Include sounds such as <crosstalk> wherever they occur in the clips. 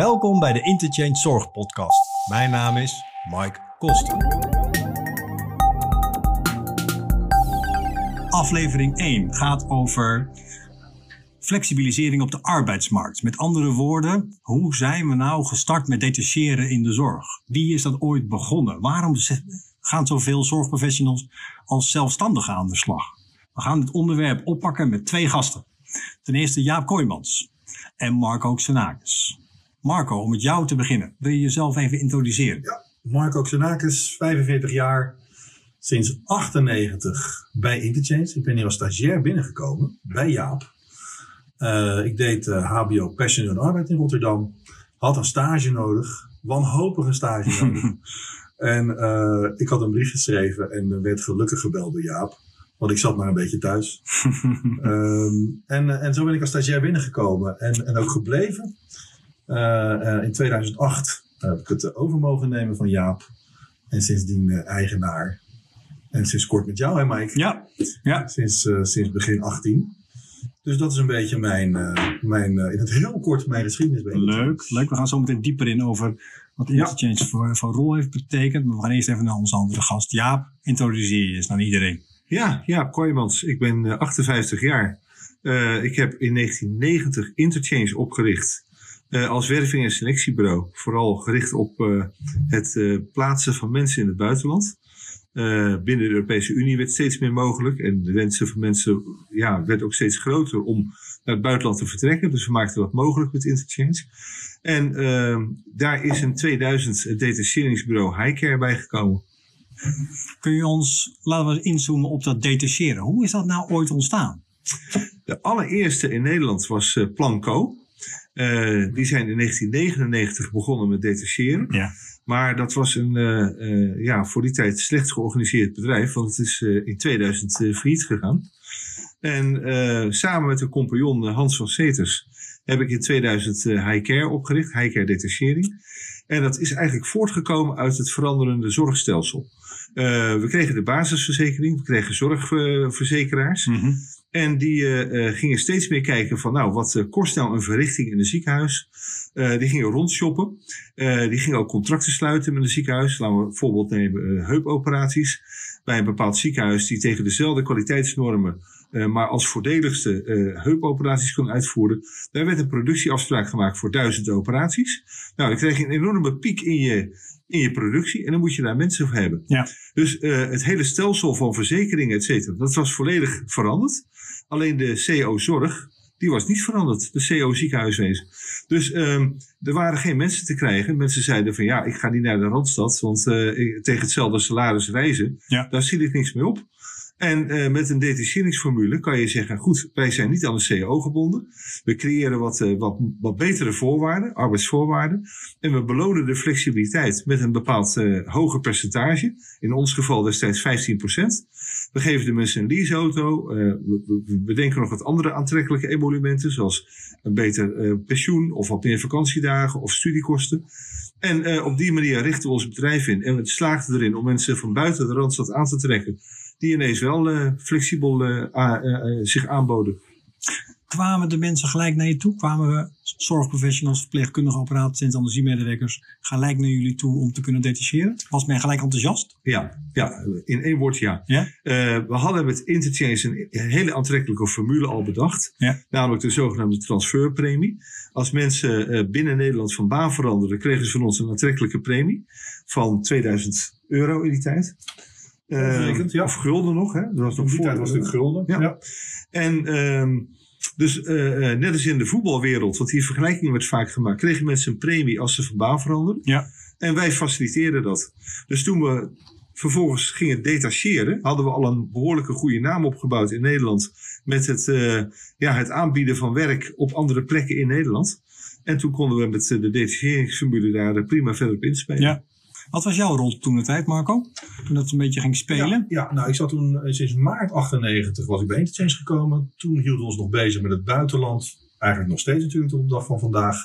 Welkom bij de Interchange Zorg Podcast. Mijn naam is Mike Koster. Aflevering 1 gaat over flexibilisering op de arbeidsmarkt. Met andere woorden, hoe zijn we nou gestart met detacheren in de zorg? Wie is dat ooit begonnen? Waarom gaan zoveel zorgprofessionals als zelfstandigen aan de slag? We gaan dit onderwerp oppakken met twee gasten. Ten eerste Jaap Kooijmans en Marco Xenakis. Marco, om met jou te beginnen, wil je jezelf even introduceren? Ja, Marco Xenakis, 45 jaar, sinds 98 bij Interchange. Ik ben hier als stagiair binnengekomen bij Jaap. Uh, ik deed uh, HBO Passion en Arbeid in Rotterdam. Had een stage nodig, wanhopige stage <laughs> nodig. en uh, ik had een brief geschreven en werd gelukkig gebeld door Jaap. Want ik zat maar een beetje thuis. um, <laughs> en, en zo ben ik als stagiair binnengekomen en, en ook gebleven. In 2008 heb ik het over mogen nemen van Jaap. En sindsdien eigenaar. En sinds kort met jou, hè Mike? Ja. ja. Sinds, sinds begin 18. Dus dat is een beetje mijn, uh, mijn uh, in het heel kort mijn geschiedenis. Leuk, leuk. We gaan zo meteen dieper in over wat Interchange ja. voor, voor rol heeft betekend. Maar we gaan eerst even naar onze andere gast. Jaap, introduceer je eens aan iedereen. Ja, Jaap Kooijmans. Ik ben uh, 58 jaar. ik heb in 1990 Interchange opgericht. Als werving- en selectiebureau. Vooral gericht op het plaatsen van mensen in het buitenland. Binnen de Europese Unie werd steeds meer mogelijk. En de wensen van mensen ja, werd ook steeds groter om naar het buitenland te vertrekken. Dus we maakten dat mogelijk met Interchange. En uh, daar is in 2000 het detacheringsbureau Highcare bijgekomen. Kun je ons, laten we inzoomen op dat detacheren. Hoe is dat nou ooit ontstaan? De allereerste in Nederland was uh, Planco. Uh, die zijn in 1999 begonnen met detacheren. Ja. Maar dat was een uh, uh, ja, voor die tijd slecht georganiseerd bedrijf, want het is in 2000 failliet gegaan. En samen met de compagnon Hans van Seters heb ik in 2000 Highcare opgericht, Highcare Detachering. En dat is eigenlijk voortgekomen uit het veranderende zorgstelsel. we kregen de basisverzekering, we kregen zorgverzekeraars. Mm -hmm. En die uh, gingen steeds meer kijken van, nou, wat uh, kost nou een verrichting in een ziekenhuis? Die gingen rondshoppen. die gingen ook contracten sluiten met een ziekenhuis. Laten we bijvoorbeeld nemen heupoperaties. Bij een bepaald ziekenhuis die tegen dezelfde kwaliteitsnormen, maar als voordeligste heupoperaties kon uitvoeren. Daar werd een productieafspraak gemaakt voor duizend operaties. Nou, dan kreeg je een enorme piek in je, in je productie en dan moet je daar mensen voor hebben. Ja. Dus het hele stelsel van verzekeringen, et cetera, dat was volledig veranderd. Alleen de CO-zorg, die was niet veranderd. De CO-ziekenhuiswezen. Dus um, er waren geen mensen te krijgen. Mensen zeiden van ja, ik ga niet naar de Randstad. Want uh, tegen hetzelfde salaris reizen, ja. daar zie ik niks mee op. En uh, met een detacheringsformule kan je zeggen, goed, wij zijn niet aan de CO gebonden. We creëren wat, uh, wat, wat betere voorwaarden, arbeidsvoorwaarden. En we belonen de flexibiliteit met een bepaald hoger percentage. In ons geval destijds 15%. We geven de mensen een leaseauto. we, we bedenken nog wat andere aantrekkelijke emolumenten, zoals een beter pensioen of wat meer vakantiedagen of studiekosten. En op die manier richten we ons bedrijf in. En we slaagden erin om mensen van buiten de Randstad aan te trekken die ineens wel uh, flexibel uh, uh, zich aanboden. Kwamen de mensen gelijk naar je toe? Kwamen zorgprofessionals, verpleegkundigen, operaties, anesthesiemedewerkers gelijk naar jullie toe om te kunnen detacheren? Was men gelijk enthousiast? Ja, ja in één woord ja. ja? we hadden met Interchange een hele aantrekkelijke formule al bedacht. Ja. Namelijk de zogenaamde transferpremie. Als mensen binnen Nederland van baan veranderden, kregen ze van ons een aantrekkelijke premie van 2000 euro in die tijd. Uh, ja. Of gulden nog, hè? Dat was nog die voor, tijd was het gulden. Ja. ja. En um, dus uh, net als in de voetbalwereld, want die vergelijking werd vaak gemaakt, kregen mensen een premie als ze van baan veranderden. Ja. En wij faciliteerden dat. Dus toen we vervolgens gingen detacheren, hadden we al een behoorlijke goede naam opgebouwd in Nederland. Met het, uh, ja, het aanbieden van werk op andere plekken in Nederland. En toen konden we met de detacheringsformule daar prima verder op inspelen. Ja. Wat was jouw rol toen de tijd, Marco? Toen dat een beetje ging spelen? Ja, ja, nou, ik zat toen sinds maart 98 was ik bij Interchange gekomen. Toen hielden we ons nog bezig met het buitenland. Eigenlijk nog steeds natuurlijk tot de dag van vandaag.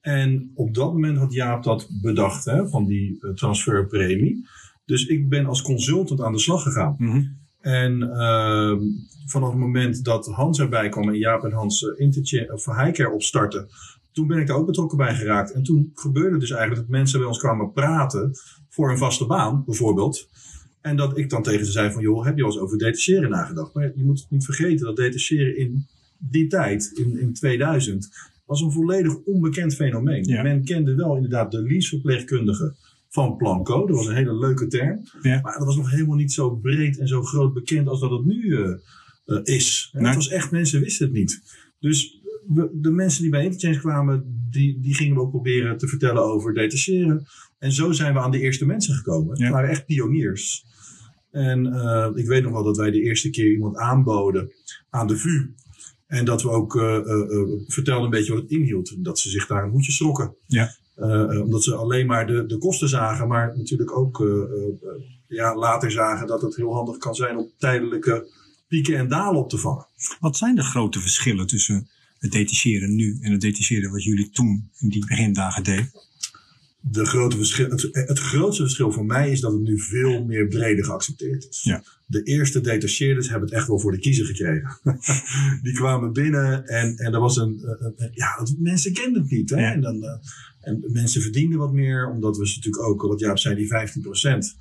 En op dat moment had Jaap dat bedacht, hè, van die uh, transferpremie. Dus ik ben als consultant aan de slag gegaan. Mm -hmm. En uh, vanaf het moment dat Hans erbij kwam en Jaap en Hans uh, of Highcare opstarten, toen ben ik daar ook betrokken bij geraakt. En toen gebeurde dus eigenlijk dat mensen bij ons kwamen praten voor een vaste baan, bijvoorbeeld. En dat ik dan tegen ze zei van, joh, heb je al eens over detacheren nagedacht? Maar je moet niet vergeten dat detacheren in die tijd, in, in 2000, was een volledig onbekend fenomeen. Ja. Men kende wel inderdaad de leaseverpleegkundige van Planco. Dat was een hele leuke term. Ja. Maar dat was nog helemaal niet zo breed en zo groot bekend als dat het nu eh, eh, is. En Nee. Het was echt, mensen wisten het niet. Dus we- de mensen die bij Interchange kwamen, die, die gingen we ook proberen te vertellen over detacheren. En zo zijn we aan de eerste mensen gekomen. Het Ja. waren echt pioniers. En eh, ik weet nog wel dat wij de eerste keer iemand aanboden aan de VU. En dat we ook eh, vertelden een beetje wat het inhield. Dat ze zich daar een hoedje schrokken. Ja. Omdat ze alleen maar de, de kosten zagen, maar natuurlijk ook ja, later zagen dat het heel handig kan zijn om tijdelijke pieken en dalen op te vangen. Wat zijn de grote verschillen tussen het detacheren nu en het detacheren wat jullie toen in die begindagen deden? De grote verschil, het, het grootste verschil voor mij is dat het nu veel meer breder geaccepteerd is. Ja. De eerste detacheerders hebben het echt wel voor de kiezer gekregen. <laughs> Die kwamen binnen en, en er was een, ja, dat- mensen kenden het niet. Hè? Ja. En, dan, eh, en mensen verdienden wat meer, omdat we ze natuurlijk ook, wat Jaap zei, die 15 procent.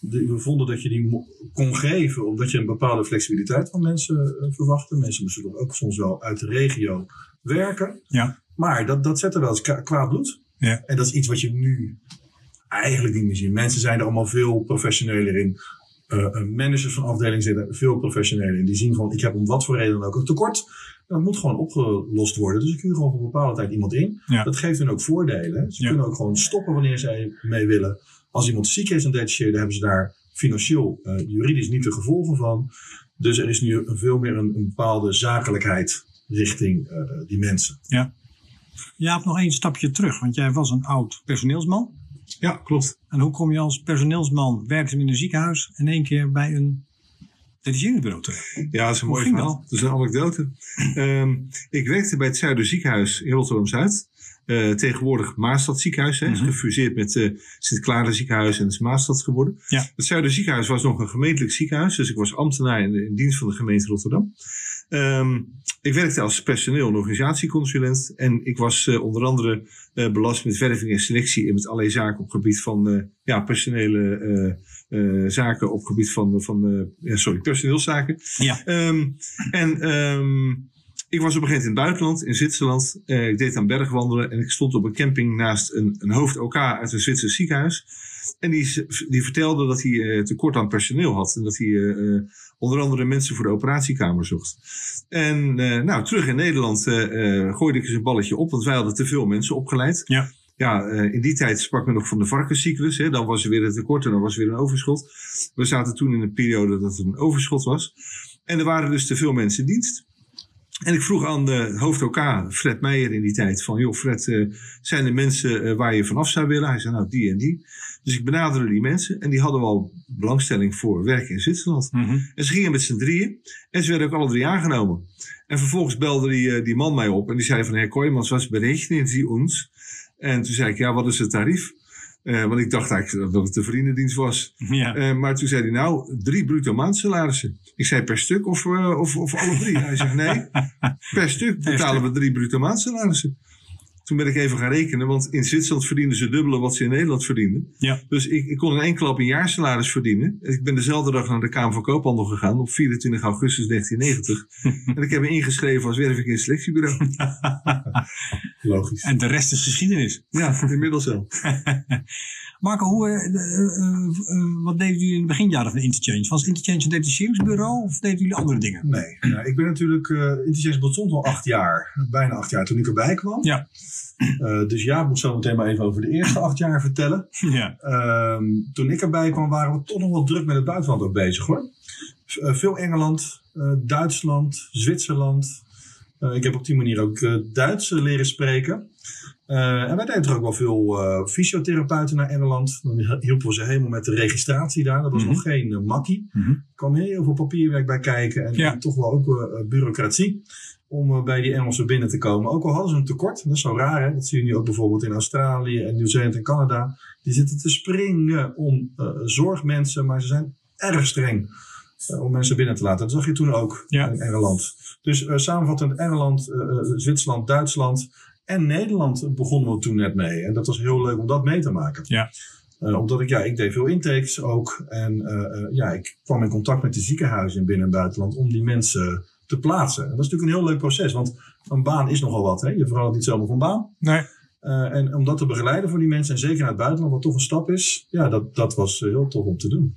We vonden dat je die kon geven, omdat je een bepaalde flexibiliteit van mensen eh, verwachtte. Mensen moesten toch ook soms wel uit de regio werken. Ja. Maar dat, dat zette wel eens kwa- kwaad bloed. Ja. En dat is iets wat je nu eigenlijk niet meer ziet. Mensen zijn er allemaal veel professioneler in. Eh, eh, managers van afdelingen zijn er veel professioneler in. Die zien van, ik heb om wat voor reden dan ook een tekort. Dat moet gewoon opgelost worden. Dus ik huur gewoon voor een bepaalde tijd iemand in. Ja. Dat geeft hun ook voordelen. Ze Ja. kunnen ook gewoon stoppen wanneer zij mee willen. Als iemand ziek is en detacheert, dan hebben ze daar financieel, eh, juridisch niet de gevolgen van. Dus er is nu veel meer een, een bepaalde zakelijkheid richting eh, die mensen. Jaap, nog één stapje terug, want jij was een oud personeelsman. Ja, klopt. En hoe kom je als personeelsman, werkzaam in een ziekenhuis, in één keer bij een detacheringsbureau terecht? Ja, dat is een mooi verhaal. Dat is een anekdote. Ehm, ik werkte bij het Zuiderziekenhuis in Rotterdam-Zuid. Eh, tegenwoordig Maastad ziekenhuis. Hè, is Mhm. gefuseerd met eh Sint-Claren ziekenhuis en het is Maastad geworden. Ja. Het Zuiderziekenhuis was nog een gemeentelijk ziekenhuis. Dus ik was ambtenaar in, in dienst van de gemeente Rotterdam. Ehm, ik werkte als personeel- en organisatieconsulent. En ik was eh, onder andere eh, belast met werving en selectie. En met allerlei zaken op gebied van eh, ja, personele zaken. Op gebied van, van sorry, personeelszaken. Ja. Ehm, en ehm, ik was op een gegeven moment in het buitenland, in Zwitserland. Ik deed aan bergwandelen en ik stond op een camping naast een, een hoofd OK uit een Zwitsers ziekenhuis. En die, die vertelde dat hij eh, tekort aan personeel had. En dat hij eh, eh, onder andere mensen voor de operatiekamer zocht. En nou, terug in Nederland gooide ik eens een balletje op, want wij hadden te veel mensen opgeleid. Ja. Ja, in die tijd sprak men nog van de varkenscyclus. Hè. Dan was er weer een tekort en dan was er weer een overschot. We zaten toen in een periode dat het een overschot was. En er waren dus te veel mensen in dienst. En ik vroeg aan de hoofd OK, Fred Meijer in die tijd, van joh Fred, eh, zijn er mensen eh, waar je vanaf zou willen? Hij zei nou die en die. Dus ik benaderde die mensen en die hadden wel belangstelling voor werken in Zwitserland. Mhm. En ze gingen met z'n drieën en ze werden ook alle drie aangenomen. En vervolgens belde die, eh, die man mij op en die zei van Herr Kooijmans, wat berechenen Sie ons? En toen zei ik, ja wat is het tarief? Want ik dacht eigenlijk dat het de vriendendienst was. Ja. Maar toen zei hij, nou, drie bruto maandsalarissen. Ik zei, per stuk of, eh, of, of alle drie? Hij zegt, nee, <laughs> per stuk betalen we drie bruto maandsalarissen. Toen ben ik even gaan rekenen, want in Zwitserland verdienden ze dubbele wat ze in Nederland verdienden. Ja. Dus ik, ik kon in één klap een jaarsalaris verdienen. Ik ben dezelfde dag naar de Kamer van Koophandel gegaan op 24 augustus 1990. <laughs> en ik heb me ingeschreven als werving in selectiebureau. <laughs> Logisch. En de rest is geschiedenis. Ja, inmiddels wel. Marco, hoe, eh, eh, eh, wat deden jullie in de beginjaren van Interchange? Was Interchange een detacheringsbureau of deden jullie andere dingen? Nee, nou, ik ben natuurlijk, Interchange bestond al acht jaar, bijna acht jaar toen ik erbij kwam. Ja. Dus ja, ik moet zo meteen maar even over de eerste acht jaar vertellen. <laughs> Ja. Uh, toen ik erbij kwam waren we toch nog wel druk met het buitenland ook bezig hoor. Veel Engeland, Duitsland, Zwitserland. Ik heb op die manier ook Duits leren spreken. Uh, en wij deden er ook wel veel uh, fysiotherapeuten naar Engeland. Dan hielpen we ze helemaal met de registratie daar. Dat was Mhm. nog geen uh, makkie. Mhm. Er kwam heel veel papierwerk bij kijken. En, Ja. en toch wel ook bureaucratie. Om bij die Engelsen binnen te komen. Ook al hadden ze een tekort. Dat is zo raar hè. Dat zie je nu ook bijvoorbeeld in Australië en Nieuw-Zeeland en Canada. Die zitten te springen om uh, zorgmensen. Maar ze zijn erg streng uh, om mensen binnen te laten. Dat zag je toen ook Ja. in Engeland. Dus uh, samenvattend Engeland, Zwitserland, Duitsland En Nederland begonnen we toen net mee. En dat was heel leuk om dat mee te maken. Ja. Eh, omdat ik, ja, ik deed veel intakes ook. En eh, eh, ja, ik kwam in contact met de ziekenhuizen in binnen- en buitenland om die mensen te plaatsen. En dat is natuurlijk een heel leuk proces, want een baan is nogal wat. Hè? Je verandert niet zomaar van baan. Nee. En om dat te begeleiden voor die mensen, en zeker naar het buitenland, wat toch een stap is, ja, dat, dat was heel tof om te doen.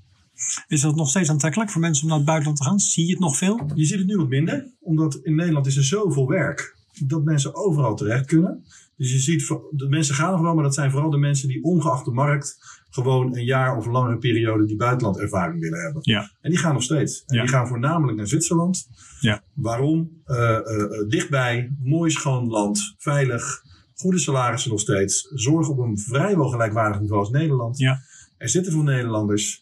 Is dat nog steeds aantrekkelijk voor mensen om naar het buitenland te gaan? Zie je het nog veel? Je ziet het nu wat minder, omdat in Nederland is er zoveel werk dat mensen overal terecht kunnen. Dus je ziet, de mensen gaan nog wel, maar dat zijn vooral de mensen die ongeacht de markt gewoon een jaar of langere periode die buitenlandervaring willen hebben. Ja. En die gaan nog steeds. En Ja. die gaan voornamelijk naar Zwitserland. Ja. Waarom? Eh, eh, eh, dichtbij, mooi schoon land, veilig, goede salarissen nog steeds. Zorg op een vrijwel gelijkwaardig niveau als Nederland. Ja. Er zitten veel Nederlanders.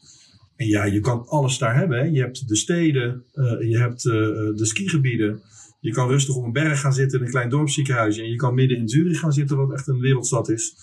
En ja, je kan alles daar hebben. Hè. Je hebt de steden, je hebt de skigebieden. Je kan rustig op een berg gaan zitten in een klein dorpsziekenhuisje. En je kan midden in Zurich gaan zitten, wat echt een wereldstad is.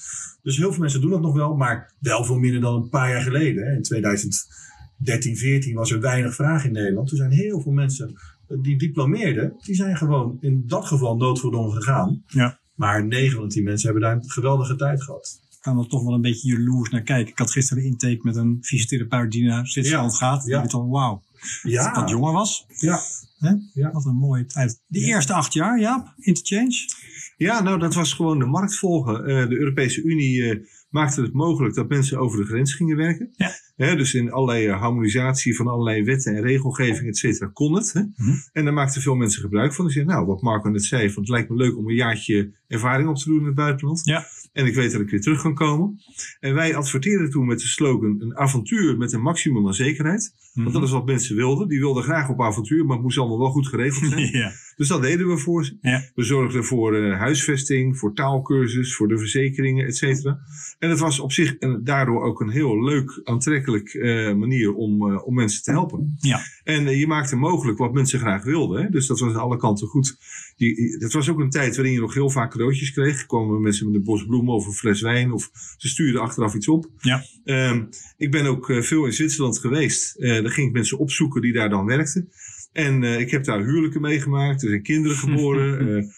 Dus heel veel mensen doen dat nog wel, maar wel veel minder dan een paar jaar geleden. Hè. In 2013, 14 was er weinig vraag in Nederland. Toen zijn heel veel mensen die diplomeerden, die zijn gewoon in dat geval noodverdongen gegaan. Ja. Maar 9 van de 10 mensen hebben daar een geweldige tijd gehad. Ik kan er toch wel een beetje jaloers naar kijken. Ik had gisteren een intake met een fysiotherapeut die naar Zwitserland gaat. Ja. ja. al, wauw. Ik Ja, wat jonger was. ja. Hè? Ja. Wat een mooie tijd. De eerste acht jaar, ja, interchange. Ja, nou, dat was gewoon de markt volgen. Eh, de Europese Unie eh, maakte het mogelijk dat mensen over de grens gingen werken. Ja. Hè, dus in allerlei eh, harmonisatie van allerlei wetten en regelgeving, et cetera, kon het. Hè? Mhm. En daar maakten veel mensen gebruik van. Die zeiden, nou, wat Marco net zei, van, het lijkt me leuk om een jaartje ervaring op te doen in het buitenland. Ja. En ik weet dat ik weer terug kan komen. En wij adverteerden toen met de slogan, een avontuur met een maximum aan zekerheid. Want dat is wat mensen wilden. Die wilden graag op avontuur, maar het moest allemaal wel goed geregeld zijn. <laughs> ja. Dus dat deden we voor ze. Ja. We zorgden voor eh, huisvesting, voor taalkursus, voor de verzekeringen, et cetera. En het was op zich en daardoor ook een heel leuk, aantrekkelijk eh, manier om, eh, om mensen te helpen. Ja. En je maakte mogelijk wat mensen graag wilden. Hè? Dus dat was aan alle kanten goed. Die, het was ook een tijd waarin je nog heel vaak cadeautjes kreeg. Kwamen mensen met een bos bloemen of een fles wijn of ze stuurden achteraf iets op. Ja. Ehm, ik ben ook eh, veel in Zwitserland geweest. Eh daar ging ik mensen opzoeken die daar dan werkten. En eh, ik heb daar huwelijken meegemaakt. Er zijn kinderen <laughs> geboren.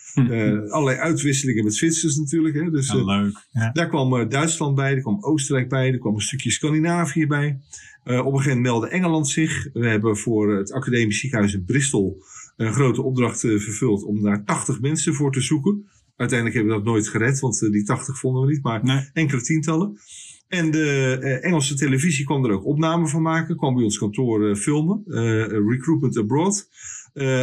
allerlei uitwisselingen met Zwitsers natuurlijk. Hè. Dus Ja, leuk. Ja. daar kwam Duitsland bij, er kwam Oostenrijk bij, er kwam een stukje Scandinavië bij. Op een gegeven moment meldde Engeland zich. We hebben voor het academisch ziekenhuis in Bristol een grote opdracht eh, vervuld om daar 80 mensen voor te zoeken. Uiteindelijk hebben we dat nooit gered, want eh, die 80 vonden we niet, maar Nee. enkele tientallen. En de eh, Engelse televisie kwam er ook opnamen van maken, kwam bij ons kantoor filmen, Recruitment Abroad.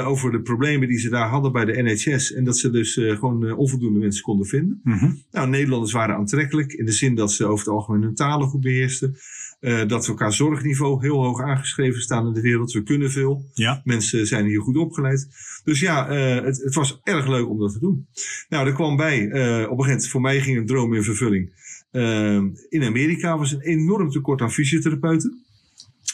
over de problemen die ze daar hadden bij de NHS. En dat ze dus gewoon onvoldoende mensen konden vinden. Mhm. Nou, Nederlanders waren aantrekkelijk in de zin dat ze over het algemeen hun talen goed beheersten. Eh, dat we qua zorgniveau heel hoog aangeschreven staan in de wereld. We kunnen veel. Ja. Mensen zijn hier goed opgeleid. Dus ja, eh, het, het was erg leuk om dat te doen. Nou, er kwam bij, eh, op een gegeven moment, voor mij ging een droom in vervulling. In Amerika was een enorm tekort aan fysiotherapeuten.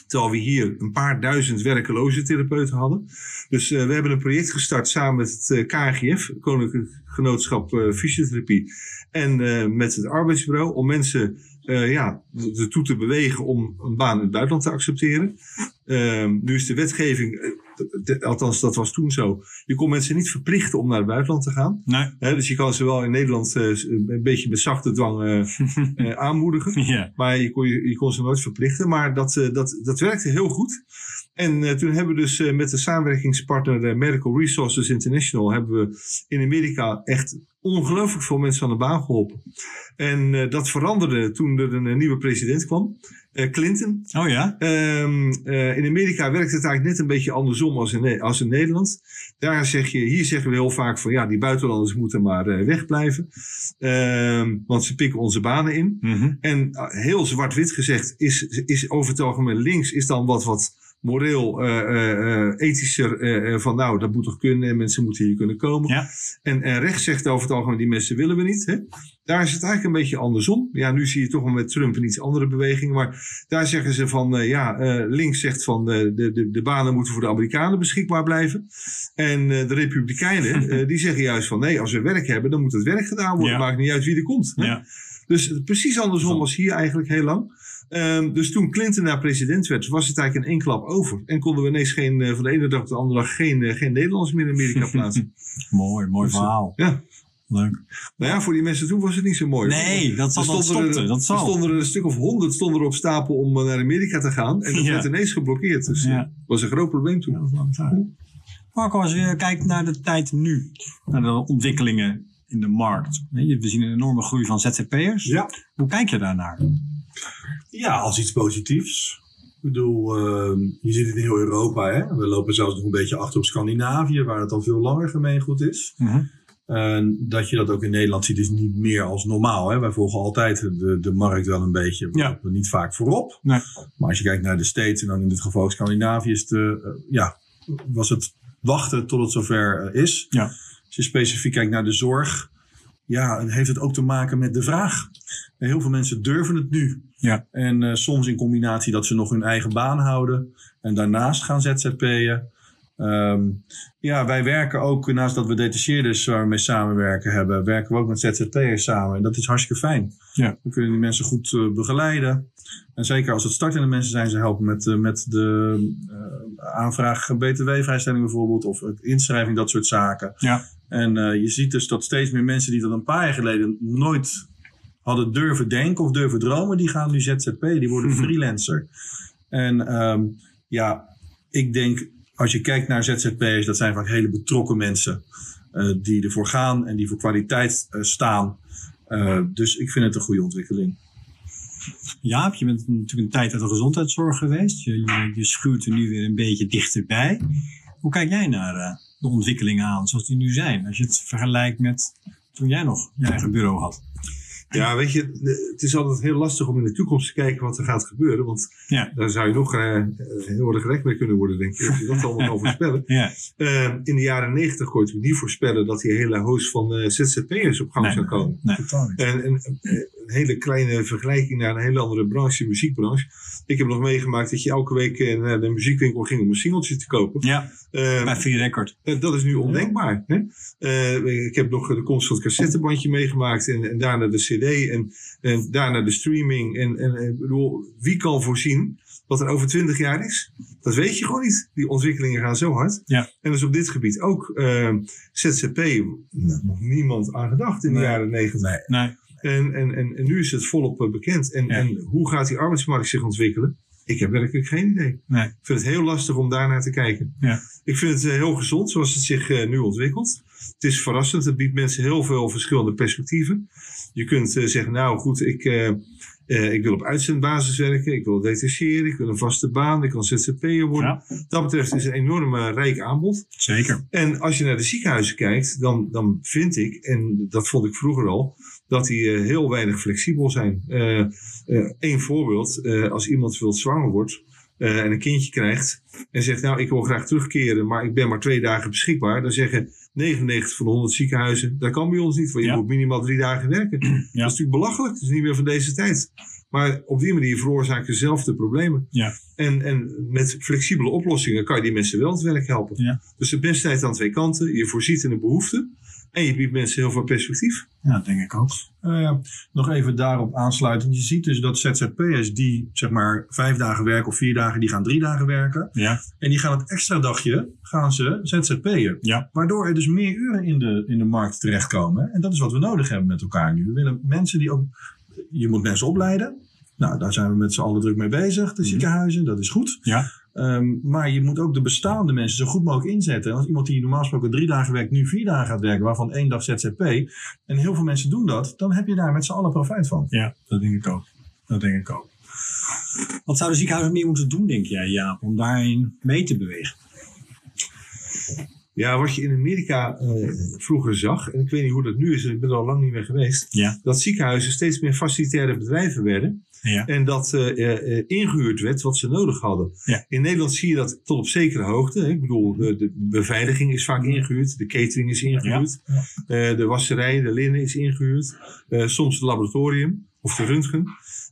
Terwijl we hier een paar duizend werkeloze therapeuten hadden. Dus we hebben een project gestart samen met het KGF, Koninklijk Genootschap Fysiotherapie. En met het arbeidsbureau om mensen eh, ja, ertoe te bewegen om een baan in het buitenland te accepteren. Ehm, nu is de wetgeving, eh, althans dat was toen zo, je kon mensen niet verplichten om naar het buitenland te gaan. Nee. Dus je kan ze wel in Nederland eh, een beetje met zachte dwang <laughs> aanmoedigen. ja. Maar je kon, je, je kon ze nooit verplichten. Maar dat, dat, dat werkte heel goed. En eh, toen hebben we dus eh, met de samenwerkingspartner eh, Medical Resources International... hebben we in Amerika echt ongelooflijk veel mensen aan de baan geholpen. En dat veranderde toen er een, nieuwe president kwam. Clinton. Oh ja? Ehm, eh, in Amerika werkt het eigenlijk net een beetje andersom als in, als in Nederland. Daar zeg je, hier zeggen we heel vaak van ja, die buitenlanders moeten maar wegblijven. Ehm, want ze pikken onze banen in. Mhm. En heel zwart-wit gezegd is, is over het algemeen links is dan wat, wat moreel, eh, eh, eh, ethischer van nou, dat moet toch kunnen en mensen moeten hier kunnen komen. Ja. En, en rechts zegt over het algemeen, die mensen willen we niet. Hè? Daar is het eigenlijk een beetje andersom. Ja, nu zie je toch wel met Trump een iets andere beweging. Maar daar zeggen ze van, ja, links zegt van de, de, de banen moeten voor de Amerikanen beschikbaar blijven. En de Republikeinen, <laughs> die zeggen juist van nee, als we werk hebben, dan moet het werk gedaan worden. Ja. Maakt niet uit wie er komt. Hè? Ja. Dus precies andersom was hier eigenlijk heel lang. Ehm, dus toen Clinton naar president werd, was het eigenlijk in één klap over. En konden we ineens geen, eh, van de ene dag op de andere dag geen, eh, geen Nederlanders meer in Amerika <laughs> plaatsen. Mooi, mooi Dus, eh, verhaal. Ja, Leuk. Nou ja, voor die mensen toen was het niet zo mooi. Nee, dat, zal, Er dat stopte. er, Dat er zal. stonden er een stuk of honderd stonden er op stapel om naar Amerika te gaan. En dat Ja. werd ineens geblokkeerd. Dus Ja. dat was een groot probleem toen. Marco, als je kijkt naar de tijd nu, naar de ontwikkelingen in de markt. We zien een enorme groei van ZZP'ers. Ja. Hoe kijk je daarnaar? Ja, als iets positiefs. Ik bedoel, ehm, je ziet het in heel Europa. Hè? We lopen zelfs nog een beetje achter op Scandinavië, waar het al veel langer gemeengoed is. En dat je dat ook in Nederland ziet, is niet meer als normaal. Hè? Wij volgen altijd de, de markt wel een beetje. We Ja. niet vaak voorop. Nee. Maar als je kijkt naar de States en dan in dit geval Scandinavië, is de, eh, ja, was het wachten tot het zover eh, is. Ja. Als je specifiek kijkt naar de zorg, ja, en heeft het ook te maken met de vraag. Heel veel mensen durven het nu. Ja. En eh, soms in combinatie dat ze nog hun eigen baan houden en daarnaast gaan ZZP'en. Ehm, ja, wij werken ook, naast dat we detacheerders waar we mee samenwerken hebben, werken we ook met ZZP'ers samen. En dat is hartstikke fijn. Ja. We kunnen die mensen goed eh, begeleiden. En zeker als het startende mensen zijn, ze helpen met, eh, met de eh, aanvraag BTW-vrijstelling bijvoorbeeld, of inschrijving, dat soort zaken. Ja. En eh, je ziet dus dat steeds meer mensen die dat een paar jaar geleden nooit hadden durven denken of durven dromen, die gaan nu ZZP, die worden <laughs> freelancer. En ehm, ja, ik denk, als je kijkt naar ZZP'ers, dat zijn vaak hele betrokken mensen eh, die ervoor gaan en die voor kwaliteit eh, staan. Dus ik vind het een goede ontwikkeling. Jaap, je bent natuurlijk een tijd uit de gezondheidszorg geweest. Je, je, je schuurt er nu weer een beetje dichterbij. Hoe kijk jij naar de ontwikkelingen aan zoals die nu zijn? Als je het vergelijkt met toen jij nog je eigen bureau had. Ja, weet je, het is altijd heel lastig om in de toekomst te kijken wat er gaat gebeuren. Want Ja. daar zou je nog eh, heel erg rijk mee kunnen worden, denk ik. Als je dat <laughs> allemaal kan voorspellen. Ja, Eh, in de jaren negentig kon je niet voorspellen dat die hele host van eh, ZZP'ers op gang Nee. zou komen. Niet. En, en een hele kleine vergelijking naar een hele andere branche, de muziekbranche. Ik heb nog meegemaakt dat je elke week eh, naar de muziekwinkel ging om een singeltje te kopen. ja Eh, bij Free Record. eh, dat is nu ondenkbaar. Hè? Eh, ik heb nog de het cassettebandje meegemaakt en, en daarna de cd en, en daarna de streaming. En, en bedoel, wie kan voorzien wat er over twintig jaar is? Dat weet je gewoon niet. Die ontwikkelingen gaan zo hard. Ja. En dus op dit gebied ook eh, ZZP, nou, nog niemand aan gedacht in de Nee. jaren negentig. Nee. Nee. En, en, en, en nu is het volop eh, bekend. En, Ja. en hoe gaat die arbeidsmarkt zich ontwikkelen? Ik heb werkelijk geen idee. Nee. Ik vind het heel lastig om daarnaar te kijken. Ja. Ik vind het eh, heel gezond zoals het zich eh, nu ontwikkelt. Het is verrassend. Het biedt mensen heel veel verschillende perspectieven. Je kunt zeggen, nou goed, ik, ik wil op uitzendbasis werken. Ik wil detacheren. Ik wil een vaste baan. Ik kan ZZP'er worden. Ja, dat betreft is het een enorm eh, rijk aanbod. zeker. En als je naar de ziekenhuizen kijkt, dan, dan vind ik, en dat vond ik vroeger al, dat die eh, heel weinig flexibel zijn. Eén voorbeeld, eh, als iemand wilt zwanger wordt eh, en een kindje krijgt en zegt, nou ik wil graag terugkeren, maar ik ben maar twee dagen beschikbaar, dan zeggen 99 van de 100 ziekenhuizen, dat kan bij ons niet, want je Ja. moet minimaal drie dagen werken. Dat is natuurlijk belachelijk, dat is niet meer van deze tijd. Maar op die manier veroorzaak je zelf de problemen. Ja. En, en met flexibele oplossingen kan je die mensen wel het werk helpen. Dus de tijd aan twee kanten. Je voorziet in de behoefte. En je biedt mensen heel veel perspectief. Ja, denk ik ook. Eh, nog even daarop aansluitend. Je ziet dus dat ZZP'ers die zeg maar vijf dagen werken of vier dagen, die gaan drie dagen werken. Ja, En die gaan het extra dagje, gaan ze ZZP'en. ja. Waardoor er dus meer uren in de, in de markt terechtkomen. En dat is wat we nodig hebben met elkaar nu. We willen mensen die ook, je moet mensen opleiden. Nou, daar zijn we met z'n allen druk mee bezig. De Mhm. ziekenhuizen, dat is goed. Ja. Ehm, maar je moet ook de bestaande mensen zo goed mogelijk inzetten. En als iemand die normaal gesproken drie dagen werkt, nu vier dagen gaat werken, waarvan één dag ZZP. En heel veel mensen doen dat, dan heb je daar met z'n allen profijt van. Ja, dat denk ik ook. Dat denk ik ook. Wat zouden ziekenhuizen meer moeten doen, denk jij, Jaap, om daarin mee te bewegen? Ja, wat je in Amerika eh, vroeger zag, en ik weet niet hoe dat nu is, ik ben er al lang niet meer geweest, Ja. dat ziekenhuizen steeds meer facilitaire bedrijven werden. Ja. En dat eh, eh, eh, ingehuurd werd wat ze nodig hadden. Ja. In Nederland zie je dat tot op zekere hoogte. hè. Ik bedoel, de, de beveiliging is vaak ingehuurd. De catering is ingehuurd. eh, de wasserij, de linnen is ingehuurd. eh, soms het laboratorium of de röntgen.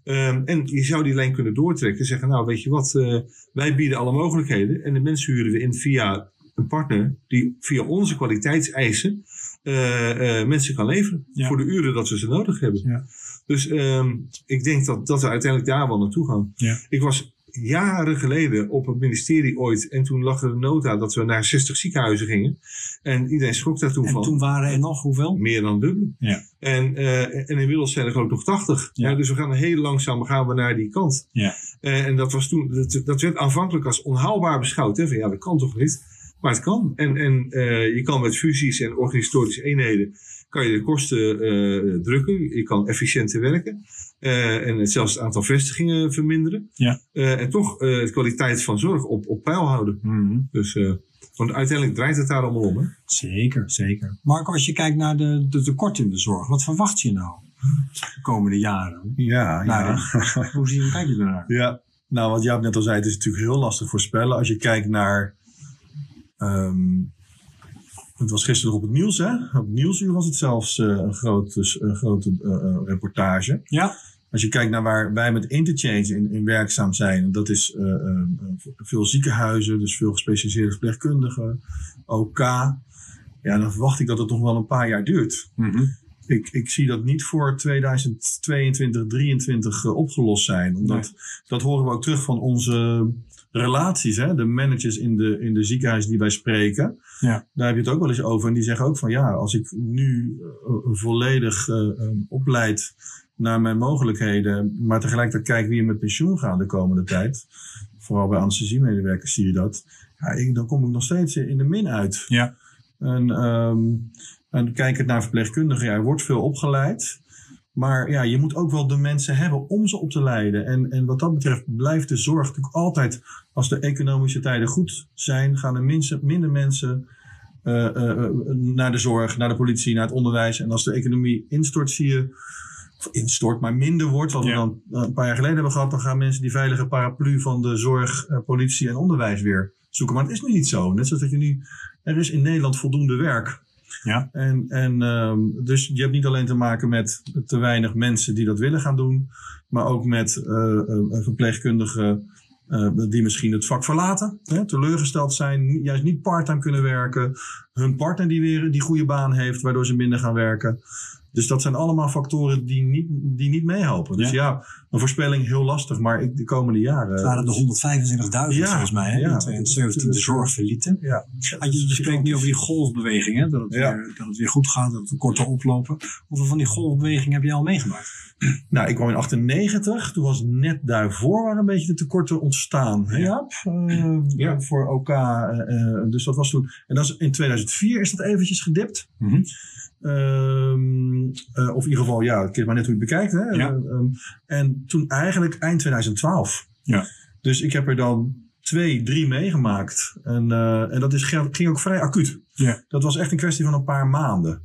Ehm, en je zou die lijn kunnen doortrekken. Zeggen, nou weet je wat, wij bieden alle mogelijkheden. En de mensen huren we in via een partner die via onze kwaliteitseisen eh, mensen kan leveren. Ja. Voor de uren dat we ze nodig hebben. Ja. Dus ehm, ik denk dat, dat we uiteindelijk daar wel naartoe gaan. Ja. Ik was jaren geleden op het ministerie ooit. En toen lag er een nota dat we naar 60 ziekenhuizen gingen. En iedereen schrok daar toen En van. toen waren er nog hoeveel? Meer dan dubbel. Ja. En, eh, en inmiddels zijn er ook nog 80. Ja. Ja, dus we gaan heel langzaam gaan we naar die kant. Ja. Eh, en dat, was toen, dat, dat werd aanvankelijk als onhaalbaar beschouwd. Hè? Van, ja, dat kan toch niet? Maar het kan. En, en eh, je kan met fusies en organisatorische eenheden kan je de kosten eh, drukken. Je kan efficiënter werken. Eh, en het, zelfs het aantal vestigingen verminderen. Ja. Eh, en toch eh, de kwaliteit van zorg op, op peil houden. Mhm. Dus, eh, want uiteindelijk draait het daar allemaal om. Hè? Zeker, zeker. Marco, als je kijkt naar de, de tekorten in de zorg, wat verwacht je nou de komende jaren? Ja, Nou, <laughs> Hoe zie je, kijk je ernaar? Ja, nou wat Jaap net al zei, het is natuurlijk heel lastig voorspellen. Als je kijkt naar. ehm, het was gisteren nog op het nieuws, hè? Op het nieuwsuur was het zelfs eh, een grote, een grote eh, eh, reportage. Ja, Als je kijkt naar waar wij met Interchange in, in werkzaam zijn, dat is veel ziekenhuizen, dus veel gespecialiseerde verpleegkundigen, OK. Ja, dan verwacht ik dat het nog wel een paar jaar duurt. Mhm. Ik, ik zie dat niet voor 2022, 2023 eh, opgelost zijn. Omdat dat horen we ook terug van onze relaties. Hè? De managers in de, in de ziekenhuizen die wij spreken. Ja. Daar heb je het ook wel eens over. En die zeggen ook van ja, als ik nu eh, volledig eh, eh, opleid naar mijn mogelijkheden. Maar tegelijkertijd kijk wie er met pensioen gaan de komende tijd. Vooral bij anesthesiemedewerkers zie je dat. Ja, ik, dan kom ik nog steeds in de min uit. Ja. En, ehm en kijkend naar verpleegkundigen, ja, er wordt veel opgeleid. Maar ja, je moet ook wel de mensen hebben om ze op te leiden. En, en wat dat betreft blijft de zorg natuurlijk altijd, als de economische tijden goed zijn, gaan er minste, minder mensen eh, eh, eh, naar de zorg, naar de politie, naar het onderwijs. En als de economie instort, zie je, of instort, maar minder wordt, wat Ja. we dan een paar jaar geleden hebben gehad, dan gaan mensen die veilige paraplu van de zorg, politie en onderwijs weer zoeken. Maar het is nu niet zo. Net zoals dat je nu, er is in Nederland voldoende werk. Ja. En, en ehm, dus je hebt niet alleen te maken met te weinig mensen die dat willen gaan doen, maar ook met eh, eh, verpleegkundigen eh, die misschien het vak verlaten, hè, teleurgesteld zijn, juist niet parttime kunnen werken, hun partner die weer die goede baan heeft, waardoor ze minder gaan werken. Dus dat zijn allemaal factoren die niet, die niet meehelpen. Dus ja, een voorspelling heel lastig, maar ik, de komende jaren. het waren de 125.000 Ja, volgens mij, hè, ja. in 2017 de zorg verlieten. Ja. Ah, je, spreekt nu over die golfbeweging, hè? Dat, het Ja. weer, dat het weer goed gaat, dat het korter oplopen. Hoeveel van die golfbewegingen heb je al meegemaakt? Nou, ik kwam in 98. Toen was net daarvoor waren een beetje de tekorten ontstaan. Hè, Jaap? Eh, Ja. Voor OK. eh, eh, dus dat was toen. En dat is, in 2004 is dat eventjes gedipt. Mhm. Ehm, eh, of in ieder geval, ja, het is maar net hoe je het bekijkt. Hè? Ja. Eh, ehm, en toen eigenlijk eind 2012. Ja. Dus ik heb er dan twee, drie meegemaakt. En, eh, en dat is, ging ook vrij acuut. Ja. Dat was echt een kwestie van een paar maanden.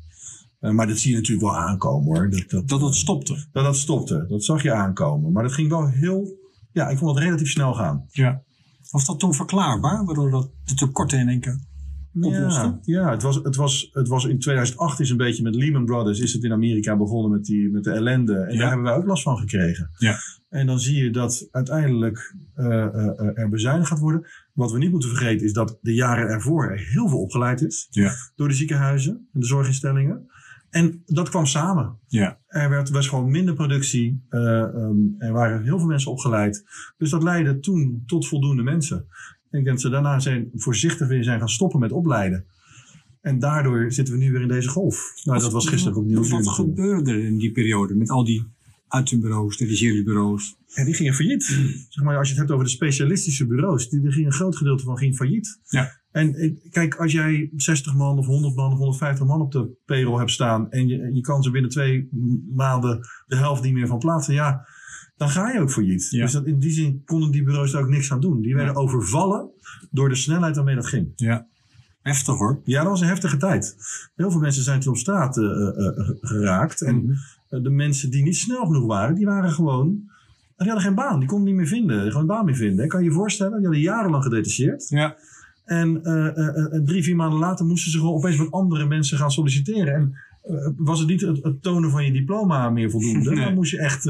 Eh, maar dat zie je natuurlijk wel aankomen hoor. Dat, dat, stopte. dat dat stopte. Dat zag je aankomen. Maar dat ging wel heel. Ja, ik vond het relatief snel gaan. Ja. Was dat toen verklaarbaar, waardoor dat de tekorten in één keer oplosten? Ja, ja het, was, het, was, het was in 2008 is een beetje met Lehman Brothers is het in Amerika begonnen met, die, met de ellende. En Ja. daar hebben wij ook last van gekregen. Ja. En dan zie je dat uiteindelijk eh, eh, er bezuinigd gaat worden. Wat we niet moeten vergeten is dat de jaren ervoor er heel veel opgeleid is. Ja. Door de ziekenhuizen en de zorginstellingen. En dat kwam samen. Ja. Er werd, was gewoon minder productie. ehm, er waren heel veel mensen opgeleid. Dus dat leidde toen tot voldoende mensen. Ik denk dat ze daarna zijn voorzichtig weer zijn gaan stoppen met opleiden. En daardoor zitten we nu weer in deze golf. Nou, dat was gisteren ook nieuws. Wat gebeurde er in die periode met al die uitzendbureaus, televisiebureaus? En die gingen failliet. Zeg maar, als je het hebt over de specialistische bureaus, die, die ging een groot gedeelte van ging failliet. Ja. En kijk, als jij 60 man of 100 man of 150 man op de payroll hebt staan en je, je kan ze binnen twee maanden de helft niet meer van plaatsen, ja, dan ga je ook failliet. Ja. Dus dat, in die zin konden die bureaus daar ook niks aan doen. Die werden Ja. overvallen door de snelheid waarmee dat ging. Ja. Heftig hoor. Ja, dat was een heftige tijd. Heel veel mensen zijn toen op straat eh, eh, eh, geraakt. En Mhm. de mensen die niet snel genoeg waren, die waren gewoon. Die hadden geen baan, die konden niet meer vinden, gewoon een baan meer vinden. Kan je je voorstellen? Die hadden jarenlang gedetacheerd. Ja. En drie, vier maanden later moesten ze gewoon opeens met andere mensen gaan solliciteren. En was het niet het, het tonen van je diploma meer voldoende? <laughs> Nee. Dan moest je echt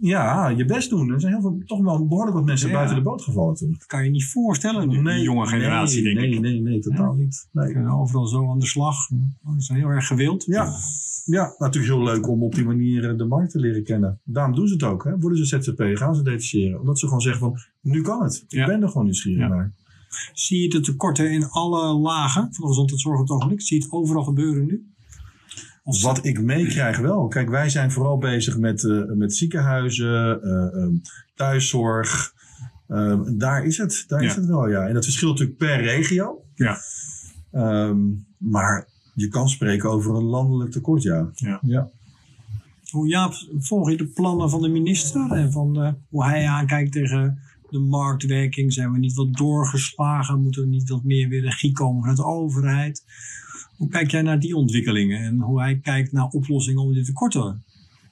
ja, je best doen. Er zijn heel veel, toch wel behoorlijk wat mensen Ja. buiten de boot gevallen toen. Dat kan je niet voorstellen, die jonge generatie, nee, denk nee, ik. Nee, nee, totaal niet. Nee. Overal zo aan de slag. Dat is heel erg gewild. Ja. Ja, natuurlijk heel leuk om op die manier eh, de markt te leren kennen. Daarom doen ze het ook. Hè? Worden ze ZZP, gaan ze detacheren. Omdat ze gewoon zeggen van, nu kan het. Ik Ja. ben er gewoon nieuwsgierig Ja. naar. Zie je de tekorten in alle lagen van de gezondheidszorg op het ogenblik? Zie je het overal gebeuren nu? Wat ik meekrijg wel. Kijk, wij zijn vooral bezig met, eh, met ziekenhuizen, eh, ehm, thuiszorg. Ehm, daar is het. Daar is het wel, ja. En dat verschilt natuurlijk per regio. Ja. Ehm, maar je kan spreken over een landelijk tekort, ja. Ja. ja. Hoe Jaap, volg je de plannen van de minister en van eh, hoe hij aankijkt tegen de marktwerking? Zijn we niet wat doorgeslagen? Moeten we niet wat meer weer regie komen vanuit de overheid? Hoe kijk jij naar die ontwikkelingen en hoe hij kijkt naar oplossingen om die tekorten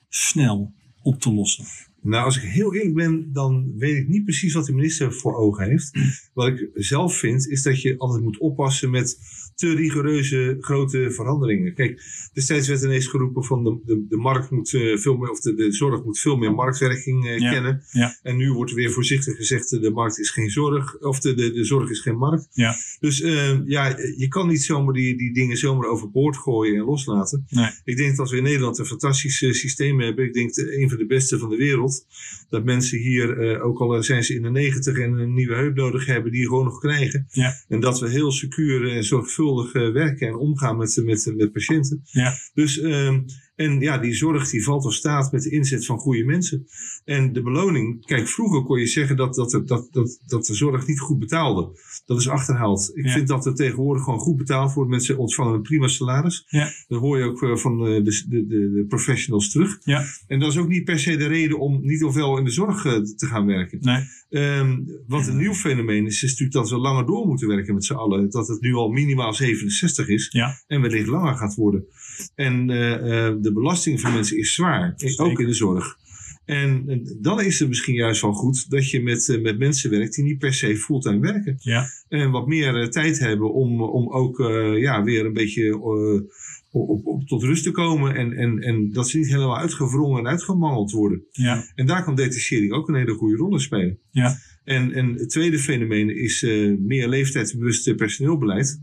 snel op te lossen? Nou, als ik heel eerlijk ben, dan weet ik niet precies wat de minister voor ogen heeft. <clears throat> Wat ik zelf vind, is dat je altijd moet oppassen met te rigoureuze grote veranderingen. Kijk, destijds werd ineens geroepen van de, de, de markt moet eh, veel meer, of de, de zorg moet veel meer marktwerking eh, Ja, kennen. ja. En nu wordt er weer voorzichtig gezegd, eh, de markt is geen zorg, of de, de, de zorg is geen markt. Ja. Dus ja, je kan niet zomaar die, die dingen zomaar overboord gooien en loslaten. Nee. Ik denk dat we in Nederland een fantastisch systeem hebben. Ik denk de- een van de beste van de wereld. Dat mensen hier, eh, ook al zijn ze in de negentig en een nieuwe heup nodig hebben, die gewoon nog krijgen. Ja. En dat we heel secuur en zorgvuldig eh, werken en omgaan met, met, met patiënten. Ja. Dus, ehm, en ja, die zorg die valt of staat met de inzet van goede mensen. En de beloning, kijk, vroeger kon je zeggen dat, dat, dat, dat, dat, de zorg niet goed betaalde. Dat is achterhaald. Ik Ja. vind dat er tegenwoordig gewoon goed betaald wordt. Mensen ontvangen een prima salaris. Ja. Dat hoor je ook eh, van eh, de, de, de, de professionals terug. Ja. En dat is ook niet per se de reden om niet ofwel in de zorg eh, te gaan werken. Nee. Ehm, wat een nieuw fenomeen is, is natuurlijk dat we langer door moeten werken met z'n allen. Dat het nu al minimaal 67 is en wellicht langer gaat worden. En eh, eh, de belasting van mensen is zwaar, Zeker. ook in de zorg. En, dan is het misschien juist wel goed dat je met, eh, met mensen werkt die niet per se fulltime werken. Ja. En wat meer tijd hebben om, om ook ja, weer een beetje op, op, tot rust te komen. En, en, en dat ze niet helemaal uitgewrongen en uitgemangeld worden. Ja. En daar kan detachering ook een hele goede rol in spelen. Ja. En, en het tweede fenomeen is meer leeftijdsbewust personeelbeleid.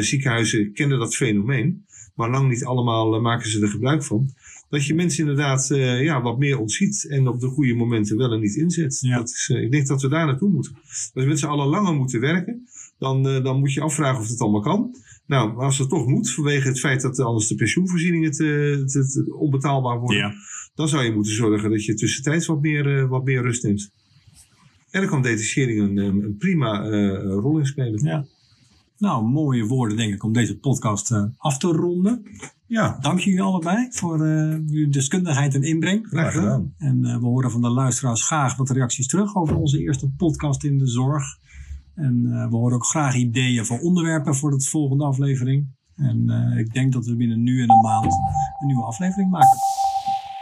Ziekenhuizen kennen dat fenomeen, maar lang niet allemaal eh, maken ze er gebruik van. Dat je mensen inderdaad eh, ja, wat meer ontziet en op de goede momenten wel en niet inzet. Ja. Dat is, eh, ik denk dat we daar naartoe moeten. Als z'n allen langer moeten werken, dan, dan moet je afvragen of het allemaal kan. Nou, als het toch moet, vanwege het feit dat anders de pensioenvoorzieningen te, te- te onbetaalbaar worden, Ja. dan zou je moeten zorgen dat je tussentijds wat meer, wat meer rust neemt. En dan kan detachering een, een prima rol in spelen. Ja. Nou, mooie woorden denk ik om deze podcast eh, af te ronden. Ja, Dank jullie allebei voor eh, jullie deskundigheid en inbreng. graag gedaan. En eh, we horen van de luisteraars graag wat reacties terug over onze eerste podcast in de zorg. En we horen ook graag ideeën voor onderwerpen voor de volgende aflevering. En ik denk dat we binnen nu en een maand een nieuwe aflevering maken.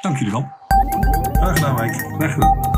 Dank jullie wel. Graag gedaan, Mike. Graag gedaan.